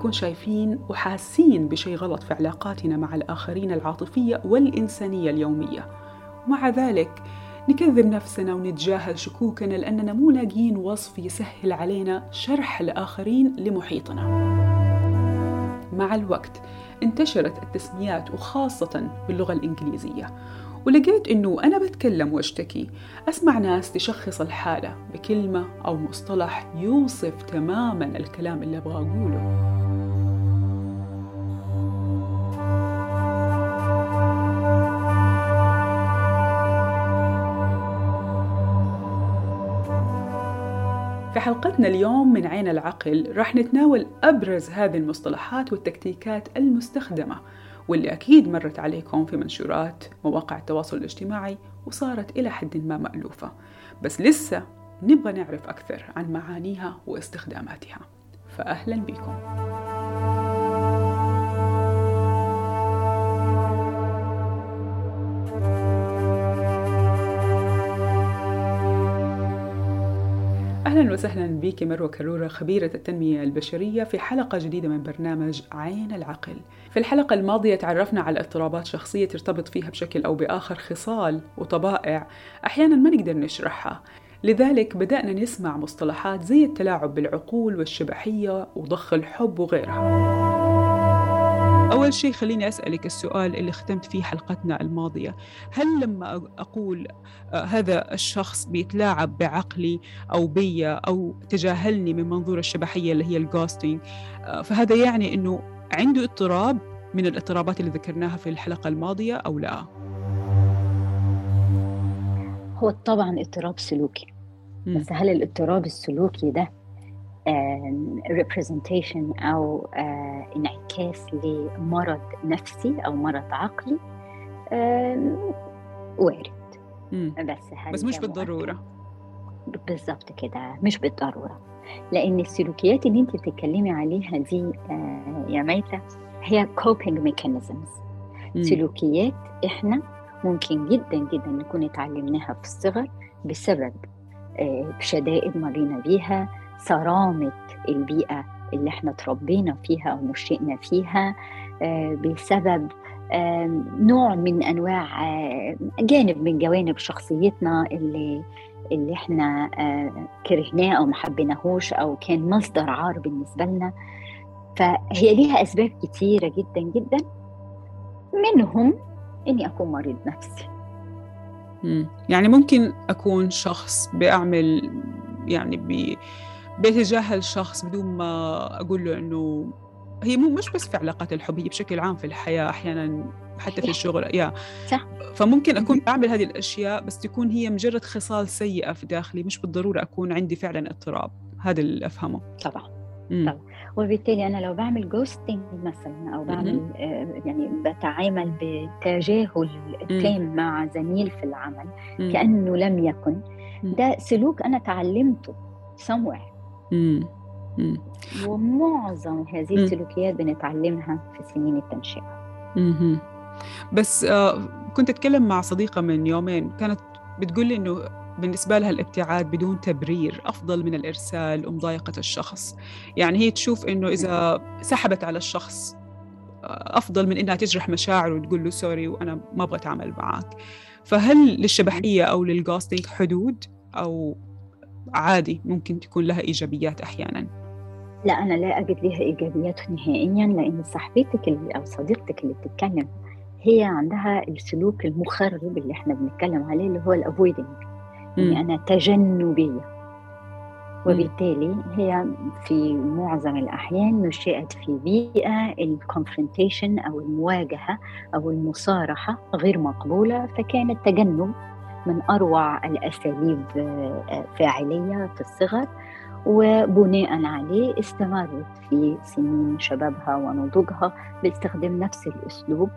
نكون شايفين وحاسين بشيء غلط في علاقاتنا مع الآخرين العاطفية والإنسانية اليومية. ومع ذلك نكذب نفسنا ونتجاهل شكوكنا لأننا مو لاقيين وصف يسهل علينا شرح الآخرين لمحيطنا. مع الوقت انتشرت التسميات وخاصة باللغة الإنجليزية ولقيت إنه أنا بتكلم وأشتكي. أسمع ناس تشخص الحالة بكلمة أو مصطلح يوصف تماما الكلام اللي أبغى أقوله. في حلقتنا اليوم من عين العقل راح نتناول أبرز هذه المصطلحات والتكتيكات المستخدمة واللي أكيد مرت عليكم في منشورات مواقع التواصل الاجتماعي وصارت إلى حد ما مألوفة. بس لسه نبغى نعرف أكثر عن معانيها واستخداماتها. فأهلا بكم. أهلا وسهلا بك مروة كرورة خبيرة التنمية البشرية في حلقة جديدة من برنامج عين العقل. في الحلقة الماضية تعرفنا على اضطرابات شخصية ترتبط فيها بشكل أو بآخر خصال وطبائع أحيانا ما نقدر نشرحها. لذلك بدأنا نسمع مصطلحات زي التلاعب بالعقول والشبحية وضخ الحب وغيرها. أول شيء خليني أسألك السؤال اللي ختمت فيه حلقتنا الماضية. هل لما أقول آه، هذا الشخص بيتلاعب بعقلي أو بي أو تجاهلني من منظور الشبحية اللي هي ال ghosting آه، فهذا يعني أنه عنده اضطراب من الاضطرابات اللي ذكرناها في الحلقة الماضية أو لا؟ هو طبعا اضطراب سلوكي. بس هل الاضطراب السلوكي ده representation أو آه، انعكاس لمرض نفسي أو مرض عقلي وارد. بس بس مش بالضرورة. بالضبط كده مش بالضرورة. لأن السلوكيات اللي أنت بتتكلمي عليها دي آه، يا ميتة هي coping mechanisms. سلوكيات إحنا ممكن جدا جدا نكون اتعلمناها في الصغر بسبب آه، شدائد مرينا بيها صرامة البيئة اللي إحنا تربينا فيها أو نشئنا فيها آه، بسبب نوع من أنواع آه، جانب من جوانب شخصيتنا اللي اللي إحنا آه، كرهناه أو ما حبيناهوش أو كان مصدر عار بالنسبة لنا. فهي ليها أسباب كتيرة جدا جدا. منهم إني أكون مريض نفسي. يعني ممكن أكون شخص بأعمل يعني بي بيتجاهل شخص بدون ما أقول له إنه هي مو مش بس في علاقات الحب هي بشكل عام في الحياة أحيانا حتى في الشغل يا. صح. فممكن أكون بعمل هذه الأشياء بس تكون هي مجرد خصال سيئة في داخلي مش بالضرورة أكون عندي فعلا اضطراب. هذا اللي أفهمه. طبعا. مم. طبعا. وبالتالي أنا لو بعمل جوستنج مثلا أو بعمل آه يعني بتعامل بتجاهل تام مع زميل في العمل مم. كأنه لم يكن ده سلوك أنا تعلمته somewhere. مم. مم. ومعظم هذه السلوكيات بنتعلمها في سنين التنشئة مم. بس آه كنت أتكلم مع صديقة من يومين كانت بتقول لي إنه بالنسبة لها الابتعاد بدون تبرير أفضل من الإرسال ومضايقة الشخص يعني هي تشوف إنه إذا سحبت على الشخص آه، أفضل من إنها تجرح مشاعره وتقول له سوري وأنا ما أبغى أتعامل معك فهل للشبحية أو للغاستنج حدود أو عادي ممكن تكون لها إيجابيات أحيانا. لا أنا لا أجد لها إيجابيات نهائيا لأن صاحبتك اللي أو صديقتك اللي بتتكلم هي عندها السلوك المخرب اللي إحنا بنتكلم عليه اللي هو ال avoiding. يعني أنا تجنبية. وبالتالي هي في معظم الأحيان نشأت في بيئة الكونفرونتيشن أو المواجهة أو المصارحة غير مقبولة فكان التجنب من أروع الأساليب آه، فاعلية في الصغر. وبناء عليه استمرت في سنين شبابها ونضوجها باستخدام نفس الأسلوب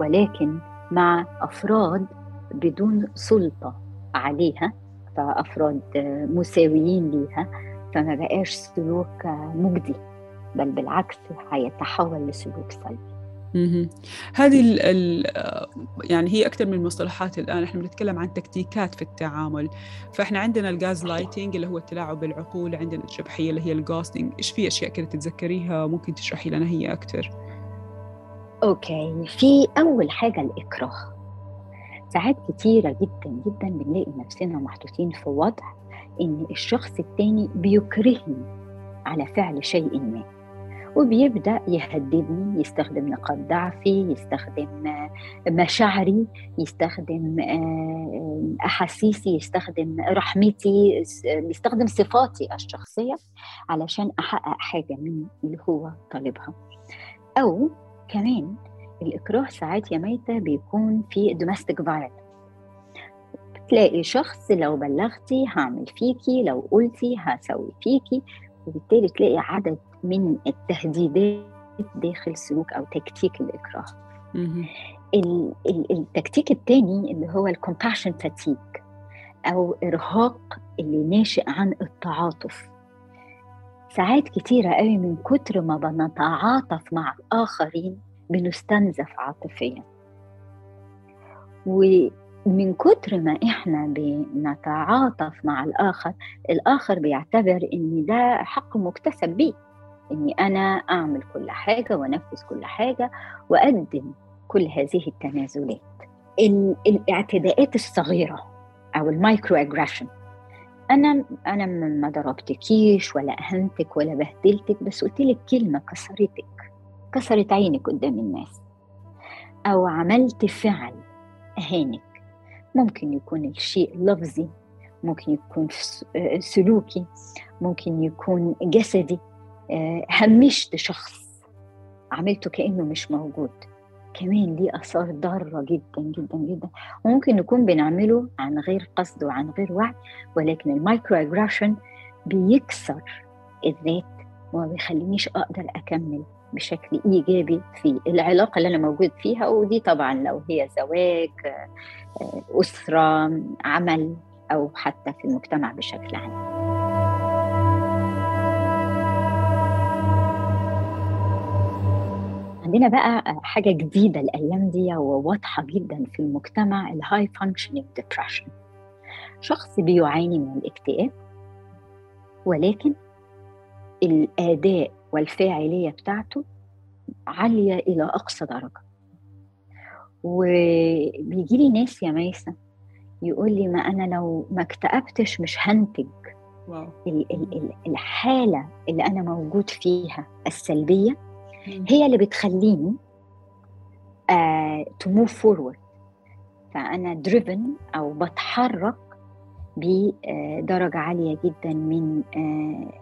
ولكن مع أفراد بدون سلطة عليها فأفراد مساويين ليها فما بقاش سلوك مجدي بل بالعكس هيتحول لسلوك سلبي. هذه ال ال يعني هي أكثر من مصطلحات الآن. إحنا بنتكلم عن تكتيكات في التعامل. فإحنا عندنا ال gaslighting اللي هو التلاعب بالعقول عندنا الشبحية اللي هي ال ghosting إيش في أشياء كده تتذكريها؟ ممكن تشرحي لنا هي أكثر. okay. في أول حاجة الإكراه. ساعات كتيرة جدا جدا بنلاقي نفسنا محطوطين في وضع إن الشخص التاني بيكرهني على فعل شيء ما. وبيبدأ يهددني يستخدم نقاط ضعفي يستخدم مشاعري يستخدم آه، أحاسيسي يستخدم رحمتي يستخدم صفاتي الشخصية علشان أحقق حاجة من اللي هو طالبها. أو كمان الإكراه ساعات يا ميسة بيكون في domestic violence تلاقي شخص لو بلغتي هعمل فيكي لو قلتي هسوي فيكي وبالتالي تلاقي عدد من التهديدات داخل سلوك أو تكتيك الإكراه. التكتيك الثاني اللي هو ال compassion fatigue أو إرهاق اللي ناشئ عن التعاطف. ساعات كتيرة قوي من كتر ما بنتعاطف مع الآخرين بنستنزف عاطفيا. ومن كتر ما إحنا بنتعاطف مع الآخر الآخر بيعتبر إن ده حق مكتسب بيه. إني أنا أعمل كل حاجة وأنفذ كل حاجة وأقدم كل هذه التنازلات. الاعتداءات الصغيرة أو ال micro aggression أنا أنا ما ضربتكيش ولا أهنتك ولا بهدلتك بس قلت لك كلمة كسرتك كسرت عينك قدام الناس. أو عملت فعل أهانك. ممكن يكون الشيء لفظي ممكن يكون سلوكي ممكن يكون جسدي. همشت شخص عملته كأنه مش موجود. كمان ليه آثار ضارة جدا جدا جدا. وممكن نكون بنعمله عن غير قصد وعن غير وعي ولكن ال micro aggression بيكسر الذات وما بيخلينيش أقدر أكمل بشكل إيجابي في العلاقة اللي أنا موجود فيها. ودي طبعا لو هي زواج آه، أسرة عمل أو حتى في المجتمع بشكل عام. عندنا بقى حاجة جديدة الأيام دي وواضحة جدا في المجتمع ال high functioning depression شخص بيعاني من الاكتئاب ولكن الأداء والفاعلية بتاعته عالية إلى أقصى درجة وبيجي لي ناس يا ميسة يقول لي ما أنا لو ما اكتئبتش مش هنتج wow. الحالة اللي أنا موجود فيها السلبية هي اللي بتخليني to move forward فأنا driven أو بتحرك بدرجه عالية جدا من آه،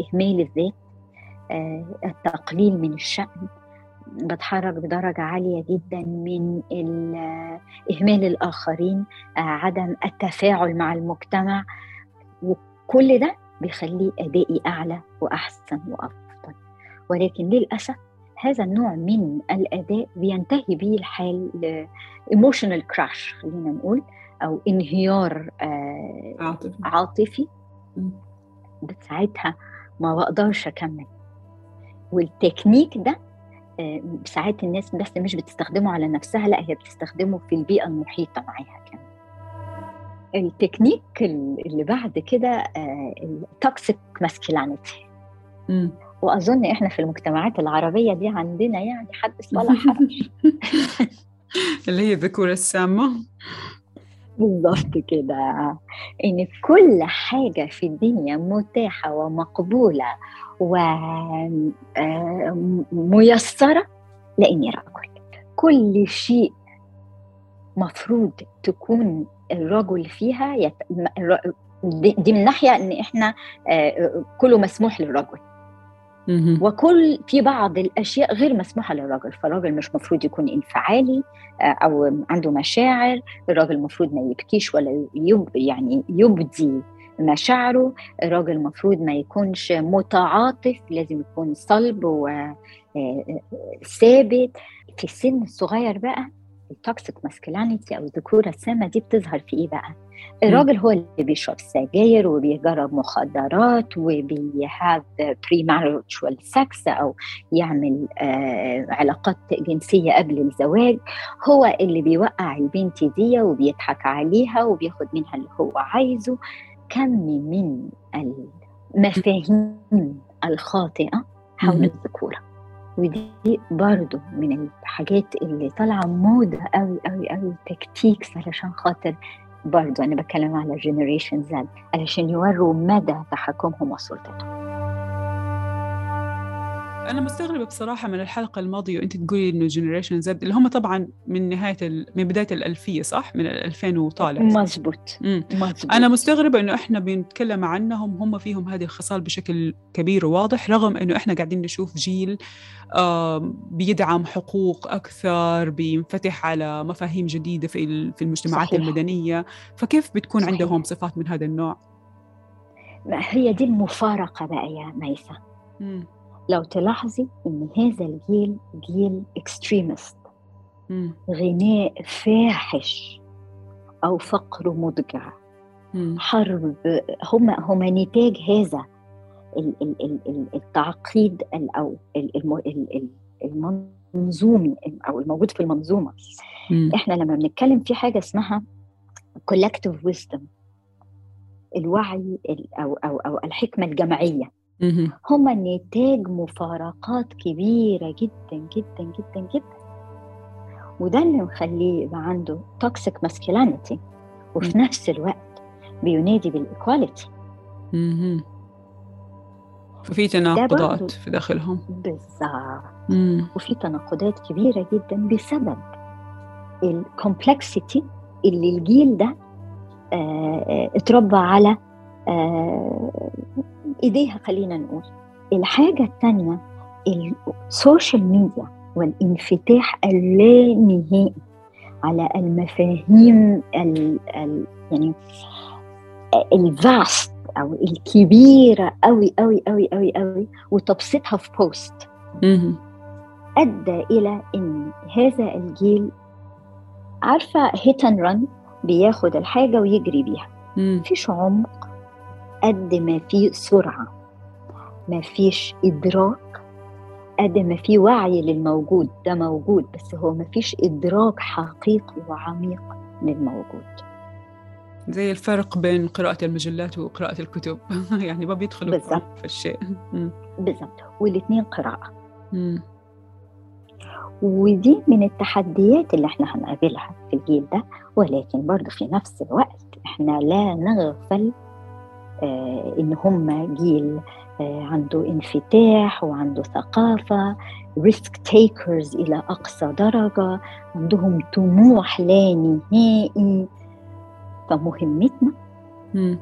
إهمال الذات آه، التقليل من الشأن. بتحرك بدرجة عالية جدا من إهمال الآخرين آه، عدم التفاعل مع المجتمع. وكل ده بيخلي أدائي أعلى وأحسن وأفضل. ولكن للأسف هذا النوع من الأداء بينتهي به الحال ايموشنال كراش خلينا نقول أو انهيار آه عاطفي, عاطفي. ساعتها ما بقدرش أكمل. والتكنيك ده آه ساعات الناس بس مش بتستخدمه على نفسها لا هي بتستخدمه في البيئة المحيطة معاها كمان. التكنيك اللي بعد كده ال toxic masculinity وأظن إحنا في المجتمعات العربية دي عندنا يعني حدث ولا حرج اللي هي الذكوره السامة. بالضبط كده. إن كل حاجة في الدنيا متاحة ومقبولة وميسره آه، لإني رجل كل شيء مفروض تكون الرجل فيها يت... دي من ناحية إن إحنا آه، كله مسموح للرجل. وكل في بعض الأشياء غير مسموحة للراجل فالراجل مش مفروض يكون انفعالي آه، أو عنده مشاعر الراجل المفروض ما يبكيش ولا يب يعني يبدي مشاعره الراجل المفروض ما يكونش متعاطف لازم يكون صلب وثابت آه، في السن الصغير بقى ال toxic masculinity أو الذكوره السامه دي بتظهر في إيه بقى؟ الراجل هو اللي بيشرب سجاير وبيجرب مخدرات وبي have pre marital sex أو يعمل آه علاقات جنسية قبل الزواج. هو اللي بيوقع البنت دي وبيضحك عليها وبياخد منها اللي هو عايزه. كم من المفاهيم الخاطئة حول الذكورة. ودي برضو من الحاجات اللي طالعة موضة قوي قوي قوي tactics علشان خاطر برضو أنا بتكلم على generation Z علشان يوروا مدى تحكمهم وسلطتهم. أنا مستغربة بصراحة من الحلقة الماضية وأنت تقولي إنه جنريشن زد اللي هم طبعا من نهاية ال... من بداية الألفية صح؟ من 2000 وطالع. مزبوط مزبوط. أنا مستغربة إنه إحنا بنتكلم عنهم هم فيهم هذه الخصال بشكل كبير وواضح رغم إنه إحنا قاعدين نشوف جيل آه بيدعم حقوق أكثر بينفتح على مفاهيم جديدة في في المجتمعات صحيح. المدنية. فكيف بتكون صحيح. عندهم صفات من هذا النوع؟ هي دي المفارقة بقى يا ميسه لو تلاحظي إن هذا الجيل جيل اكستريمست غناء فاحش أو فقر مضجع. حرب هم هم نتاج هذا. التعقيد أو المنظومي أو الموجود في المنظومة. مم. إحنا لما بنتكلم في حاجة اسمها collective wisdom الوعي أو أو أو الحكمة الجماعية. هم نتاج مفارقات كبيرة جدا جدا جدا جدا. وده اللي مخليه يبقى عنده toxic masculinity وفي نفس الوقت بينادي بال equality ففي تناقضات في داخلهم. بالظبط. وفي تناقضات كبيرة جدا بسبب ال complexity اللي الجيل ده آه, آه، اتربى على إيديها خلينا نقول. الحاجة الثانية ال social media والانفتاح اللانهائي على المفاهيم ال ال يعني ال vast أو الكبيرة قوي قوي قوي قوي قوي وتبسيطها في post أدى إلى إن هذا الجيل عارفة هيت رن بياخد الحاجة ويجري بيها. مفيش عمق قد ما في سرعة ما فيش إدراك قد ما في وعي للموجود ده موجود بس هو ما فيش إدراك حقيقي وعميق للموجود. زي الفرق بين قراءة المجلات وقراءة الكتب. يعني ما بيدخلوا. في الشيء. بالضبط. والاثنين قراءة. ودي من التحديات اللي إحنا هنقابلها في الجيل ده ولكن برضه في نفس الوقت إحنا لا نغفل إن هم جيل آه، عنده انفتاح وعنده ثقافة risk takers إلى أقصى درجة عندهم طموح لا نهائي. فمهمتنا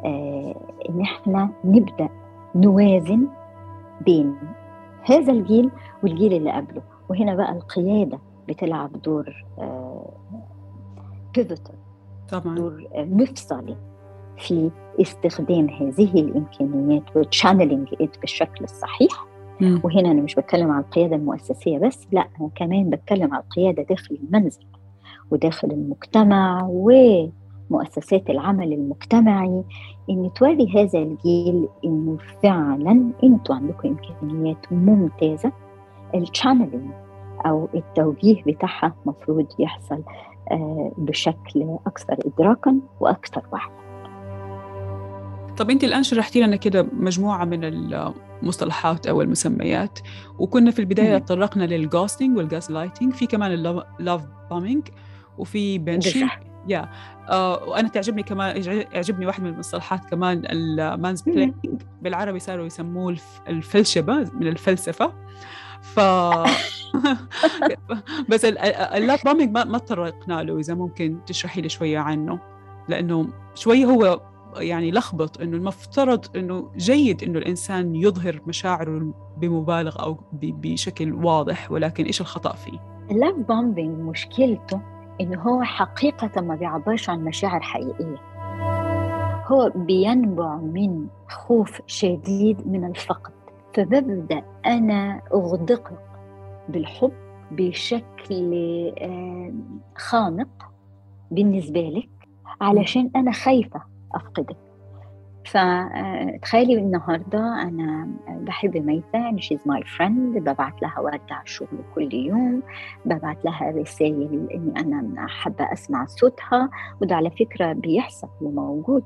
آه إن إحنا نبدأ نوازن بين هذا الجيل والجيل اللي قبله. وهنا بقى القيادة بتلعب دور آه طبعا. دور آه مفصلي. في استخدام هذه الإمكانيات وتشانلينج بالشكل الصحيح. م. وهنا أنا مش بتكلم عن القيادة المؤسسية بس لا أنا كمان بتكلم عن القيادة داخل المنزل وداخل المجتمع ومؤسسات العمل المجتمعي إن توري هذا الجيل إنه فعلا أنتوا عندكم إمكانيات ممتازة. التشانلينج أو التوجيه بتاعها مفروض يحصل آه، بشكل أكثر ادراكا وأكثر وعي. طب انت الآن شرحتي لنا كده مجموعة من المصطلحات أو المسميات وكنا في البداية تطرقنا لل ghosting وال gaslighting في كمان ال love bombing وفي بنشي يا آه وأنا تعجبني كمان يعجبني واحد من المصطلحات كمان ال mansplaining بالعربي صاروا يسموه الفلسجة من الفلسفة. ف بس ال love bombing ما تطرقنا له إذا ممكن تشرحي لي شوية عنه؟ لأنه شوي هو يعني لخبط إنه المفترض إنه جيد إنه الإنسان يظهر مشاعره بمبالغ أو بشكل واضح ولكن إيش الخطأ فيه؟ ال love bombing مشكلته إنه هو حقيقة ما بيعبرش عن مشاعر حقيقية. هو بينبع من خوف شديد من الفقد. فببدأ أنا اغدقك بالحب بشكل خانق بالنسبة لك علشان أنا خايفة. أفقدك. فتخيلي النهاردة أنا بحب ميتة she's my friend ببعت لها وردة على الشغل كل يوم ببعت لها رسائل إني أنا حابة أسمع صوتها وده على فكرة بيحصل وموجود.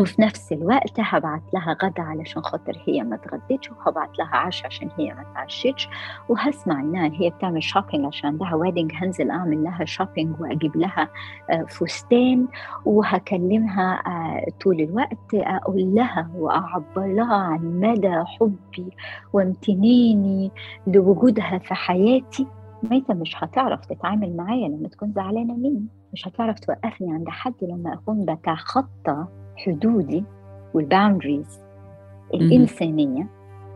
وفي نفس الوقت هبعت لها غدا علشان خاطر هي ما تغدتش وهبعت لها عشاء عشان هي ما تعشتش وهسمع إنها هي بتعمل shopping عشان عندها wedding هنزل أعمل لها shopping وأجيب لها آه، فستان وهكلمها آه، طول الوقت أقول لها وأعبر لها عن مدى حبي وامتناني لوجودها في حياتي. ميتة مش هتعرف تتعامل معايا لما تكون زعلانة مني. مش هتعرف توقفني عند حد لما أكون بتخطى حدودي والباوندريز الإنسانية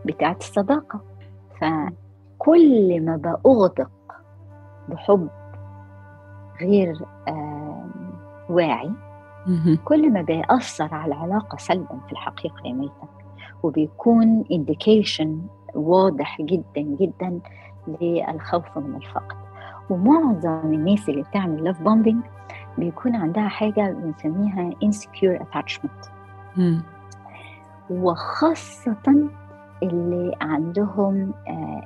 بتاعت الصداقة. فكل ما بأغدق بحب غير واعي كل ما بيأثر على العلاقة سلبا في الحقيقة يا ميتة وبيكون indication واضح جدا جدا للخوف من الفقد. ومعظم الناس اللي بتعمل love bombing بيكون عندها حاجة بنسميها insecure attachment. وخاصة اللي عندهم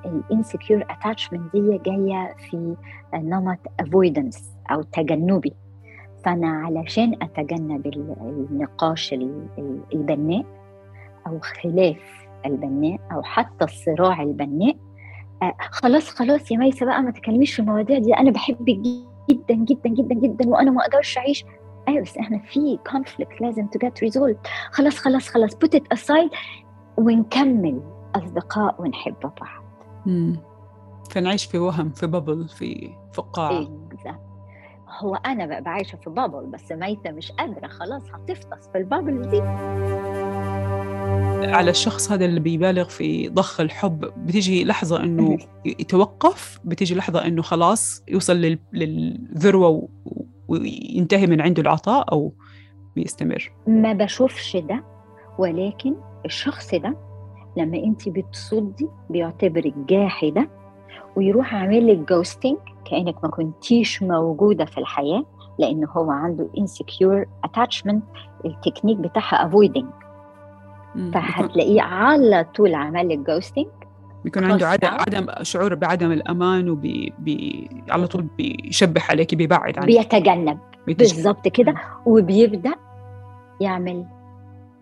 ال insecure attachment دي جاية في نمط avoidance أو تجنبي. فأنا علشان أتجنب النقاش البناء أو خلاف البناء أو حتى الصراع البناء آه خلاص خلاص يا ميسة بقى ما تكلميش في المواضيع دي. أنا بحبك جدا جدا جدا جدا وأنا ما أقدرش أعيش. أيوة بس إحنا في كونفليكت لازم to get resolved. خلاص خلاص خلاص put it aside ونكمل أصدقاء ونحب بعض. فنعيش في وهم في ببل في فقاعة. exactly. هو أنا بقى عايشه في بابل بس ميتة مش قادرة خلاص هتفطس في البابل دي. على الشخص هذا اللي بيبالغ في ضخ الحب بتيجي لحظة إنه يتوقف بتيجي لحظة إنه خلاص يوصل للذروة وينتهي من عنده العطاء أو بيستمر. ما بشوفش ده ولكن الشخص ده لما انت بتصدي بيعتبرك جاحدة ويروح عامل لك ghosting كأنك ما كنتيش موجودة في الحياة لأن هو عنده insecure attachment التكنيك بتاعها avoiding. فهتلاقيه على طول عمل لك ghosting بيكون عنده عدم عدم شعور بعدم الأمان وبي بي على طول بيشبح عليك بيبعد عنك. بيتجنب. بالظبط كده. وبيبدأ يعمل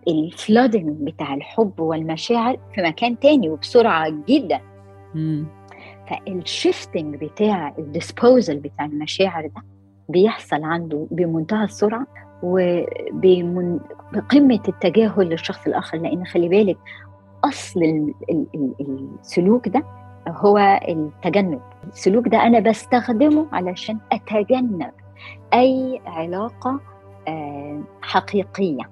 ال flooding بتاع الحب والمشاعر في مكان تاني وبسرعة جدا. مم. فالشيفتنج بتاع الديسبوزل بتاع المشاعر ده بيحصل عنده بمنتهى السرعة وبقمه التجاهل للشخص الآخر. لأن خلي بالك أصل السلوك ده هو التجنب. السلوك ده أنا بستخدمه علشان أتجنب أي علاقة حقيقية.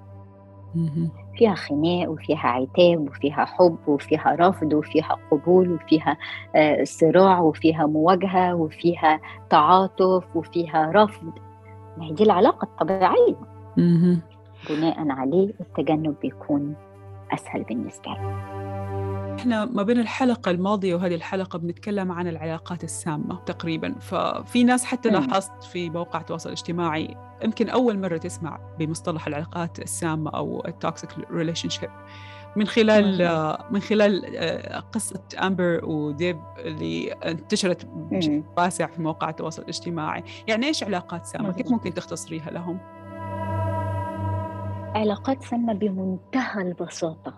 فيها خناق وفيها عتاب وفيها حب وفيها رفض وفيها قبول وفيها صراع وفيها مواجهة وفيها تعاطف وفيها رفض. ما هي دي العلاقة الطبيعية. بناء عليه التجنب بيكون أسهل بالنسبة لي. إحنا ما بين الحلقة الماضية وهذه الحلقة بنتكلم عن العلاقات السامة تقريبا. ففي ناس حتى لاحظت في مواقع التواصل الاجتماعي يمكن أول مرة تسمع بمصطلح العلاقات السامة أو ال toxic relationship من خلال من خلال قصة أمبر وديب اللي انتشرت بشكل واسع في مواقع التواصل الاجتماعي. يعني إيش علاقات سامة؟ كيف ممكن تختصريها لهم؟ علاقات سامة بمنتهى البساطة.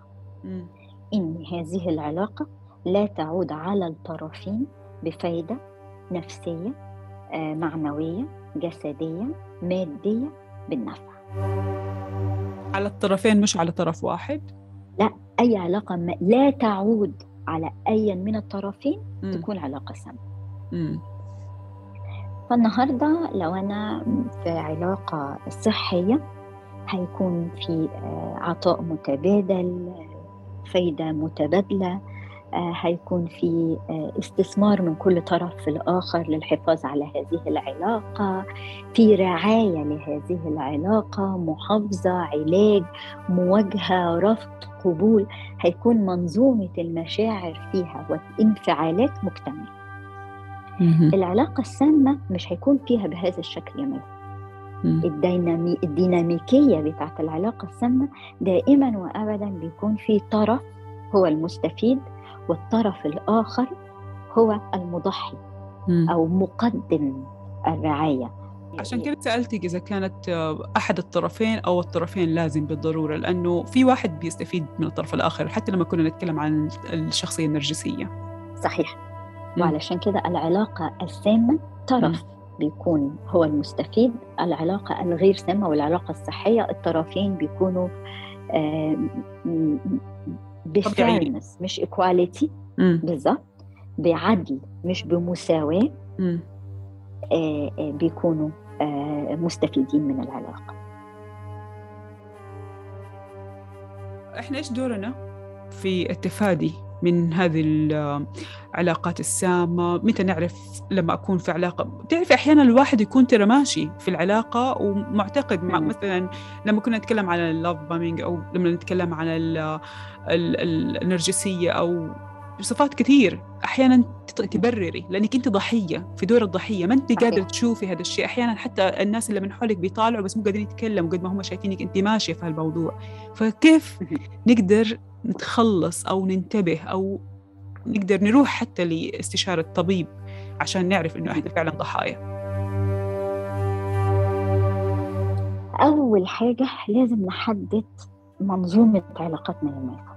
إن هذه العلاقة لا تعود على الطرفين بفايدة نفسية معنوية جسدية مادية بالنفع على الطرفين مش على طرف واحد؟ لا أي علاقة ما لا تعود على أي من الطرفين م. تكون علاقة سامة فالنهاردة لو أنا في علاقة صحية هيكون في عطاء متبادل فايدة متبادلة هيكون في استثمار من كل طرف في الآخر للحفاظ على هذه العلاقة في رعاية لهذه العلاقة محافظة علاج مواجهة رفض قبول هيكون منظومة المشاعر فيها والانفعالات مكتملة العلاقة السامة مش هيكون فيها بهذا الشكل يا ميت الدينامي الديناميكية بتاعت العلاقة السامة دائما وأبدا بيكون في طرف هو المستفيد والطرف الآخر هو المضحي أو مقدم الرعاية. عشان كده سألتك إذا كانت أحد الطرفين أو الطرفين لازم بالضرورة لأنه في واحد بيستفيد من الطرف الآخر حتى لما كنا نتكلم عن الشخصية النرجسية. صحيح. وعلشان كده العلاقة السامة طرف. م. بيكون هو المستفيد. العلاقة الغير سامة والعلاقة الصحية الطرفين بيكونوا ب fairness مش equality بالظبط. بعدل مش بمساواة. بيكونوا مستفيدين من العلاقة. إحنا إيش دورنا في التفادي؟ من هذه العلاقات السامة. متى نعرف لما أكون في علاقة؟ بتعرفي أحيانا الواحد يكون ترى ماشي في العلاقة ومعتقد مع مثلا لما كنا نتكلم عن اللوف بامينج أو لما نتكلم عن النرجسية أو بصفات كثير أحيانا تبرري لأنك أنت ضحية في دور الضحية. ما أنت قادرة تشوفي هذا الشيء. أحيانا حتى الناس اللي من حولك بيطالعوا بس مو قادرين يتكلموا قد ما هم شايفينك أنت ماشية في هالموضوع. فكيف نقدر نتخلص أو ننتبه أو نقدر نروح حتى لاستشارة طبيب عشان نعرف إنه إحنا فعلا ضحايا؟ أول حاجة لازم نحدد منظومة علاقتنا يا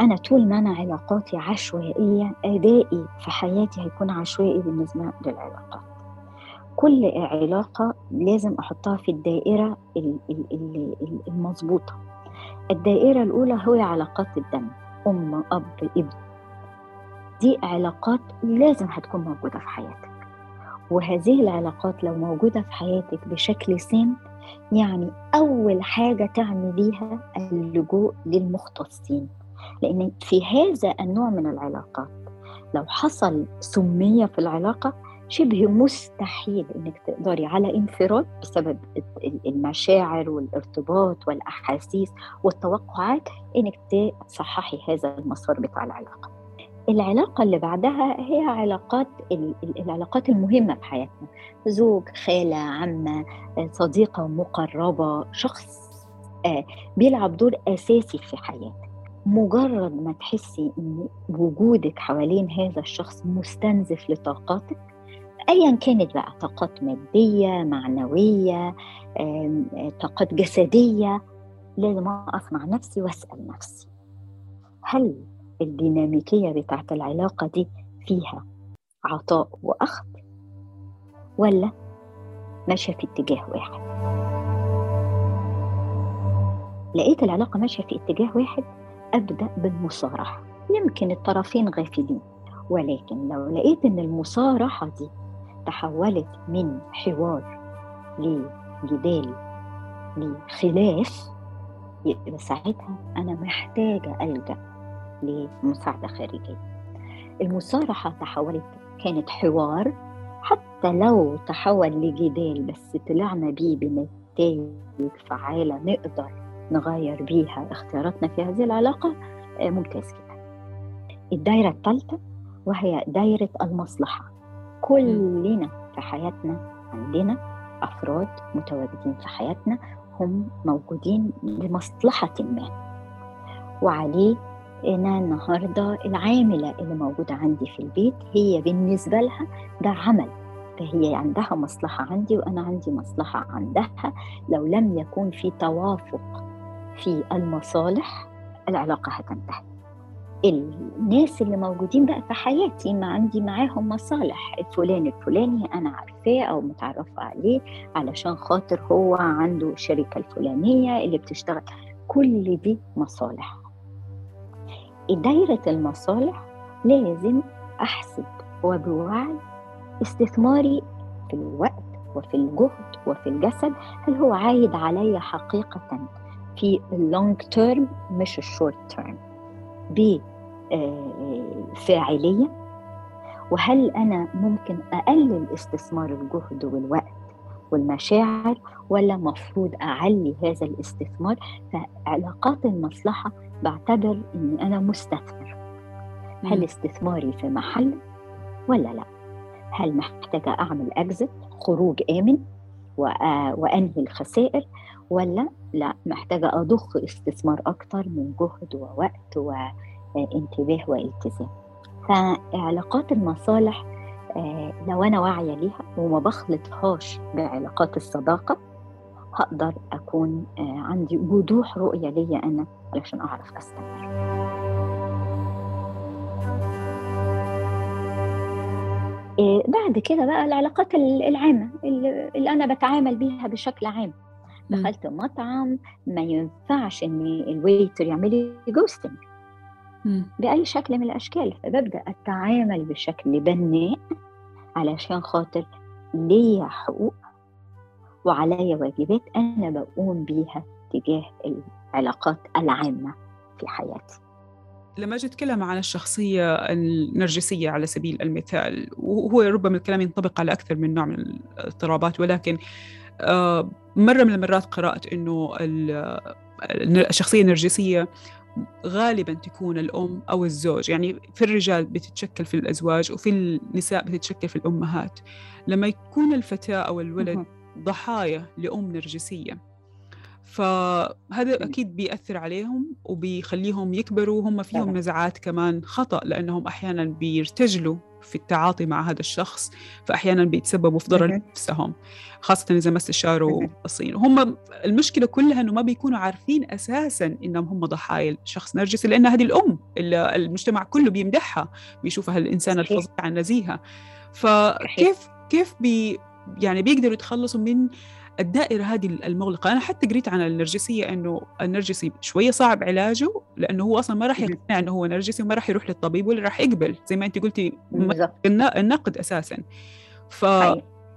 أنا طول ما أنا علاقاتي عشوائية أدائي في حياتي هيكون عشوائي بالنسبة للعلاقات. كل علاقة لازم أحطها في الدائرة المظبوطة. الدائرة الأولى هي علاقات الدم أم أب ابن. دي علاقات لازم هتكون موجودة في حياتك. وهذه العلاقات لو موجودة في حياتك بشكل سام يعني أول حاجة تعمليها اللجوء للمختصين. لأن في هذا النوع من العلاقات لو حصل سمية في العلاقة شبه مستحيل إنك تقدري على انفراد بسبب المشاعر والارتباط والأحاسيس والتوقعات إنك تصححي هذا المسار بتاع العلاقة. العلاقة اللي بعدها هي علاقات العلاقات المهمة في حياتنا زوج خالة عمه صديقة مقربة شخص آه، بيلعب دور أساسي في حياتك مجرد ما تحسي إن وجودك حوالين هذا الشخص مستنزف لطاقاتك ايا كانت بقى طاقات مادية معنوية طاقات جسدية لازم اقف مع نفسي وأسأل نفسي هل الديناميكية بتاعت العلاقة دي فيها عطاء وأخذ ولا ماشية في اتجاه واحد؟ لقيت العلاقة ماشية في اتجاه واحد أبدأ بالمصارحة. يمكن الطرفين غافلين ولكن لو لقيت إن المصارحة دي تحولت من حوار لجدال لخلاف يبقى ساعتها أنا محتاجة ألجأ لمساعدة خارجية. المصارحة تحولت كانت حوار حتى لو تحول لجدال بس طلعنا بيه بنتائج فعالة نقدر نغير بيها اختياراتنا في هذه العلاقة آه، ممتاز كده الدايرة الثالثة وهي دايرة المصلحة. كلنا في حياتنا عندنا أفراد متواجدين في حياتنا هم موجودين لمصلحة ما. وعليه أنا النهاردة العاملة اللي موجودة عندي في البيت هي بالنسبة لها ده عمل. فهي عندها مصلحة عندي وأنا عندي مصلحة عندها. لو لم يكن في توافق في المصالح العلاقة هتنتهي. الناس اللي موجودين بقى في حياتي ما عندي معاهم مصالح. الفلان الفلاني أنا عارفاه أو متعرفة عليه علشان خاطر هو عنده الشركة الفلانية اللي بتشتغل. كل دي مصالح. دايرة المصالح لازم أحسب وبوعي استثماري في الوقت وفي الجهد وفي الجسد. هل هو عايد علي حقيقة؟ في ال long term مش ال short term بفاعلية وهل أنا ممكن أقلل استثمار الجهد والوقت والمشاعر ولا مفروض أعلي هذا الاستثمار؟ فعلاقات المصلحة بعتبر أني أنا مستثمر. هل استثماري في محل؟ ولا لا. هل محتاجة أعمل أكزت خروج آمن وأنهي الخسائر؟ ولا لا محتاجة أضخ استثمار أكتر من جهد ووقت وانتباه والتزام. فعلاقات المصالح آه، لو أنا واعية ليها وما بخلطهاش بعلاقات الصداقة هقدر أكون آه، عندي وضوح رؤية ليا أنا علشان أعرف أستمر. آه، بعد كده بقى العلاقات العامة اللي أنا بتعامل بيها بشكل عام. دخلت مطعم ما ينفعش إن ال waiter يعمل لي ghosting بأي شكل من الأشكال. فببدأ أتعامل بشكل بناء علشان خاطر ليا حقوق وعليا واجبات أنا بقوم بيها تجاه العلاقات العامة في حياتي. لما أجي أتكلم عن الشخصية النرجسية على سبيل المثال وهو ربما الكلام ينطبق على أكثر من نوع من الاضطرابات ولكن مرة من المرات قرأت إنه الشخصية النرجسية غالبا تكون الأم أو الزوج. يعني في الرجال بتتشكل في الأزواج وفي النساء بتتشكل في الأمهات. لما يكون الفتاة أو الولد ضحايا لأم نرجسية فهذا أكيد بيأثر عليهم وبيخليهم يكبروا وهم فيهم نزعات كمان خطأ لأنهم أحيانا بيرتجلوا. في التعاطي مع هذا الشخص فأحيانا بيتسببوا في ضرر نفسهم خاصة إذا ما استشاروا مختصين وهم المشكلة كلها إنه ما بيكونوا عارفين أساسا إنهم هم ضحايا شخص نرجسي لأن هذه الأم اللي المجتمع كله بيمدحها بيشوفها الإنسانة الفظيعة النزيهة فكيف كيف بي يعني بيقدروا يتخلصوا من الدائرة هذه المغلقة. أنا حتى قريت عن النرجسية أنه النرجسي شوية صعب علاجه لأنه هو أصلا ما راح يقتنع أنه هو نرجسي وما راح يروح للطبيب ولا راح يقبل زي ما أنت قلتي النقد أساسا. ف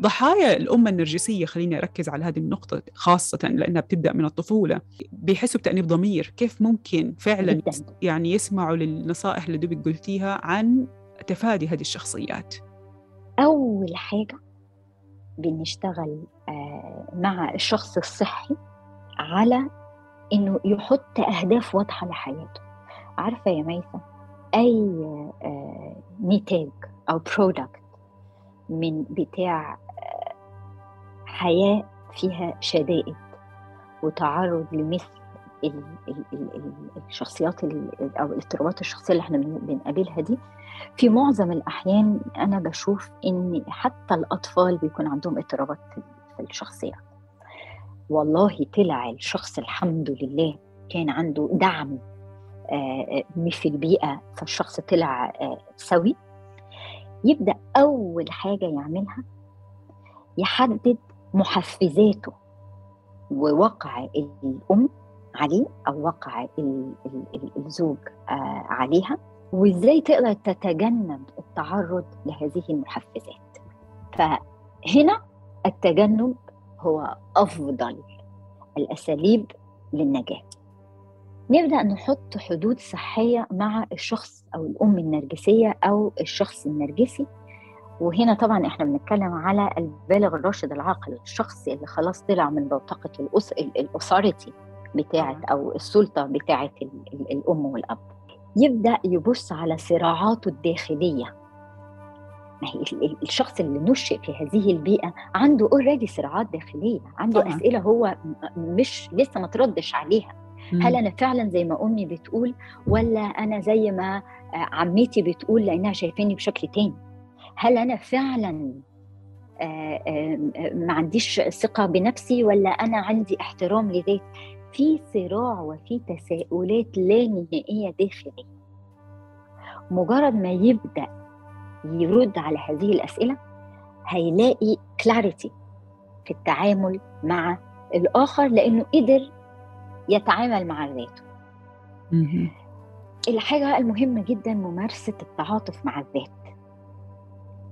ضحايا الأمة النرجسية خليني أركز على هذه النقطة خاصة لأنها بتبدأ من الطفولة بيحسوا بتأنيب ضمير. كيف ممكن فعلا يعني يسمعوا للنصائح اللي دوبك قلتيها عن تفادي هذه الشخصيات؟ أول حاجة بنشتغل آه، مع الشخص الصحي على إنه يحط أهداف واضحة لحياته. عارفة يا ميسة أي آه، نتاج أو برودكت من بتاع آه، حياة فيها شدائد وتعرض لمثل الشخصيات أو الاضطرابات الشخصية اللي إحنا بنقابلها دي في معظم الأحيان أنا بشوف إن حتى الأطفال بيكون عندهم اضطرابات في الشخصية. والله طلع الشخص الحمد لله كان عنده دعم آه، مش في البيئة فالشخص طلع آه، سوي. يبدأ أول حاجة يعملها يحدد محفزاته ووقع الأم عليه أو وقع الزوج آه، عليها. وإزاي تقدر تتجنب التعرض لهذه المحفزات؟ فهنا التجنب هو أفضل الأساليب للنجاة. نبدأ نحط حدود صحية مع الشخص أو الأم النرجسية أو الشخص النرجسي. وهنا طبعا إحنا بنتكلم على البالغ الراشد العاقل الشخص اللي خلاص طلع من بوتقة الأس... بتاعه أو السلطة بتاعه الأم والأب. يبدأ يبص على صراعاته الداخلية. ما هي الشخص اللي نشئ في هذه البيئة عنده اوريدي صراعات داخلية عنده طبعا. أسئلة هو مش لسه ما تردش عليها. مم. هل أنا فعلا زي ما أمي بتقول ولا أنا زي ما عمتي بتقول لأنها شايفاني بشكل تاني؟ هل أنا فعلا ما عنديش ثقة بنفسي ولا أنا عندي احترام لذاتي في صراع وفي تساؤلات لا نهائية داخلي مجرد ما يبدأ يرد على هذه الأسئلة هيلاقي كلاريتي في التعامل مع الآخر لأنه قدر يتعامل مع ذاته الحاجة المهمة جدا ممارسة التعاطف مع الذات.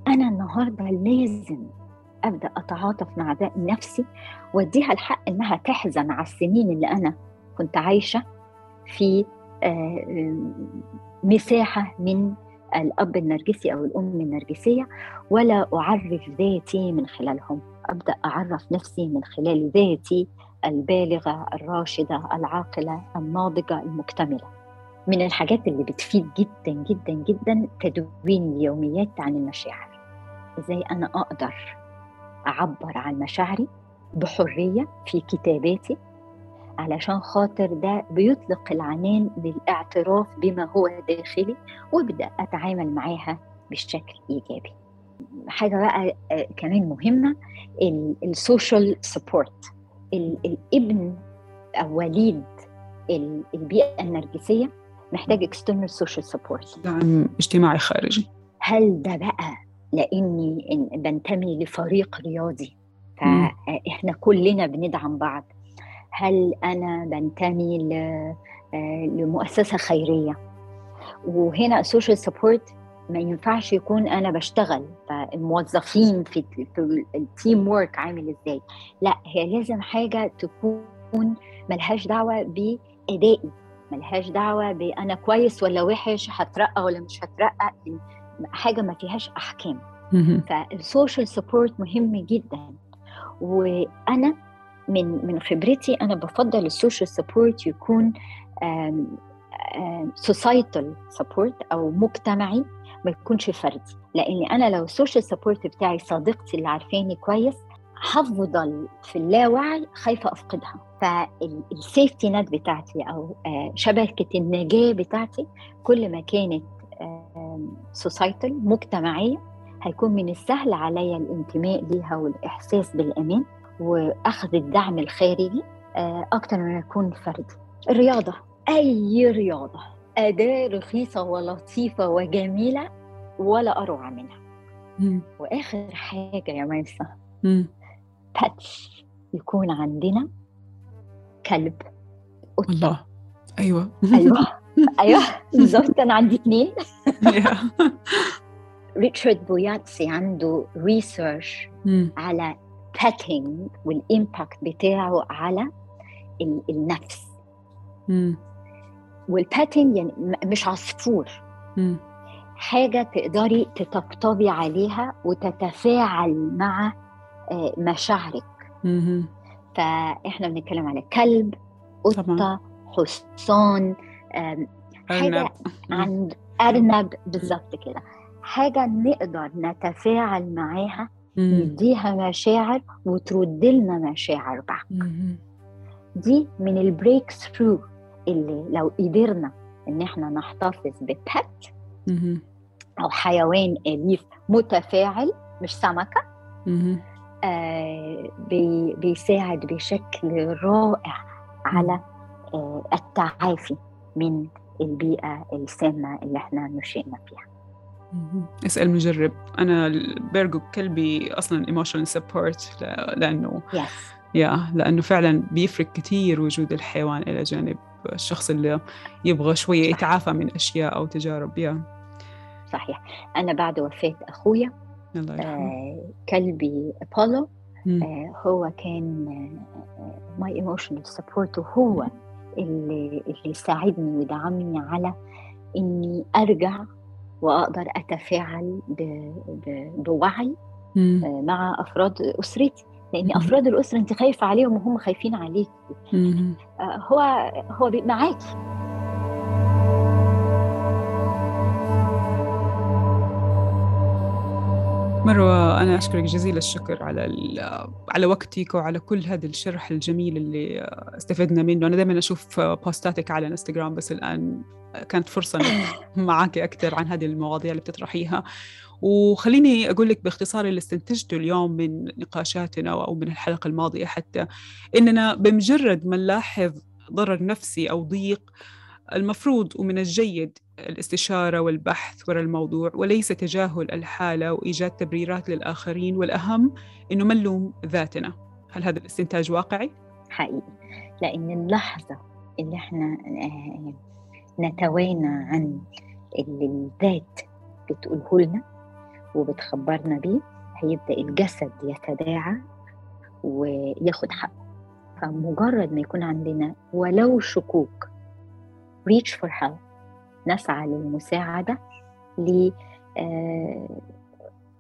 أنا النهاردة لازم أبدأ أتعاطف مع نفسي وأديها الحق إنها تحزن على السنين اللي أنا كنت عايشة في آه، مساحة من الأب النرجسي أو الأم النرجسية ولا أعرف ذاتي من خلالهم. أبدأ أعرف نفسي من خلال ذاتي البالغة الراشدة العاقلة الناضجة المكتملة. من الحاجات اللي بتفيد جدا جدا جدا تدوين اليوميات عن المشاعر. إزاي أنا أقدر أعبر عن مشاعري بحرية في كتاباتي علشان خاطر ده بيطلق العنان للاعتراف بما هو داخلي وابدا أتعامل معاها بشكل إيجابي. حاجة بقى آه، كمان مهمة ال social support. الابن أو وليد البيئة النرجسية محتاج external social support دعم اجتماعي خارجي. هل ده بقى لأني بنتمي لفريق رياضي. فاحنا كلنا بندعم بعض. هل أنا بنتمي آه، لمؤسسة خيرية؟ وهنا ال social support ما ينفعش يكون أنا بشتغل. فالموظفين في ال team work عامل إزاي؟ لا هي لازم حاجة تكون ملهاش دعوة بأدائي. ملهاش دعوة بأنا كويس ولا وحش هترقى ولا مش هترقى. حاجة ما فيهاش أحكام. فال social support مهم جدا. وأنا من من خبرتي أنا بفضل ال social support يكون societal support أو مجتمعي ما يكونش فردي. لاني أنا لو ال social support بتاعي صديقتي اللي عارفاني كويس هفضل في اللاوعي خايفة أفقدها. فال safety net بتاعتي أو آه، شبكة النجاة بتاعتي كل ما كانت societal مجتمعية هيكون من السهل عليا الانتماء ليها والإحساس بالأمان وأخذ الدعم الخارجي آه، أكتر من يكون فردي. الرياضة أي رياضة أداة رخيصة ولطيفة وجميلة ولا أروع منها. مم. وآخر حاجة يا ميسا pets يكون عندنا كلب قطة. الله. أيوه. أيوه أيوه بالظبط. أنا عندي اثنين ريتشارد بوياتسي عنده research على petting وال impact بتاعه على النفس. والباتينج يعني مش عصفور. حاجة تقدري تطبطبي عليها وتتفاعل مع آه، مشاعرك. فإحنا بنتكلم على كلب قطة حصان حاجة عند أرنب. بالظبط كده. حاجة نقدر نتفاعل معاها نديها مشاعر وترد لنا مشاعر بعد دي من ال breakthrough اللي لو قدرنا إن إحنا نحتفظ ب pet أو حيوان أليف متفاعل مش سمكة آه بي بيساعد بشكل رائع على آه التعافي. من البيئة السامة اللي إحنا نشئنا فيها. اسأل مجرب. أنا بيرجو كلبي أصلا emotional support لأنه yes. يا لأنه فعلا بيفرق كثير وجود الحيوان إلى جانب الشخص اللي يبغى شوية يتعافى من أشياء أو تجارب يا. صحيح. أنا بعد وفاة أخويا الله آه كلبي أبولو آه هو كان my emotional support وهو اللي اللي ساعدني ودعمني على إني أرجع وأقدر أتفاعل بوعي آه، مع أفراد أسرتي. لأن أفراد الأسرة أنت خايفة عليهم وهم خايفين عليك. آه، هو هو معاكي مروة أنا أشكرك جزيل الشكر على على وقتك وعلى كل هذا الشرح الجميل اللي استفدنا منه. أنا دائما أشوف بوستاتك على الإنستغرام بس الآن كانت فرصة معك أكثر عن هذه المواضيع اللي بتطرحيها. وخليني أقول لك باختصار اللي استنتجته اليوم من نقاشاتنا أو من الحلقة الماضية حتى إننا بمجرد ما نلاحظ ضرر نفسي أو ضيق المفروض ومن الجيد الاستشارة والبحث وراء الموضوع وليس تجاهل الحالة وإيجاد تبريرات للآخرين والأهم إنه ما نلوم ذاتنا. هل هذا الاستنتاج واقعي؟ حقيقي. لأن اللحظة اللي إحنا آه، نتوانى عن اللي الذات بتقوله لنا وبتخبرنا بيه هيبدأ الجسد يتداعى وياخد حقه. فمجرد ما يكون عندنا ولو شكوك reach for help. نسعى للمساعدة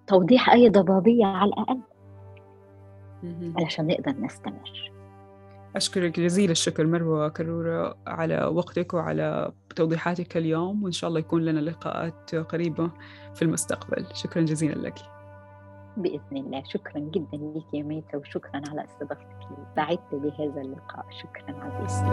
لتوضيح أي ضبابية على الأقل. علشان نقدر نستمر. أشكرك جزيل الشكر مروة كرورة على وقتك وعلى توضيحاتك اليوم وإن شاء الله يكون لنا لقاءات قريبة في المستقبل. شكرا جزيلا لك. بإذن الله. شكرا جدا لك يا ميتا وشكرا على استضافتك. سعدت بهذا اللقاء. شكرا عزيزي.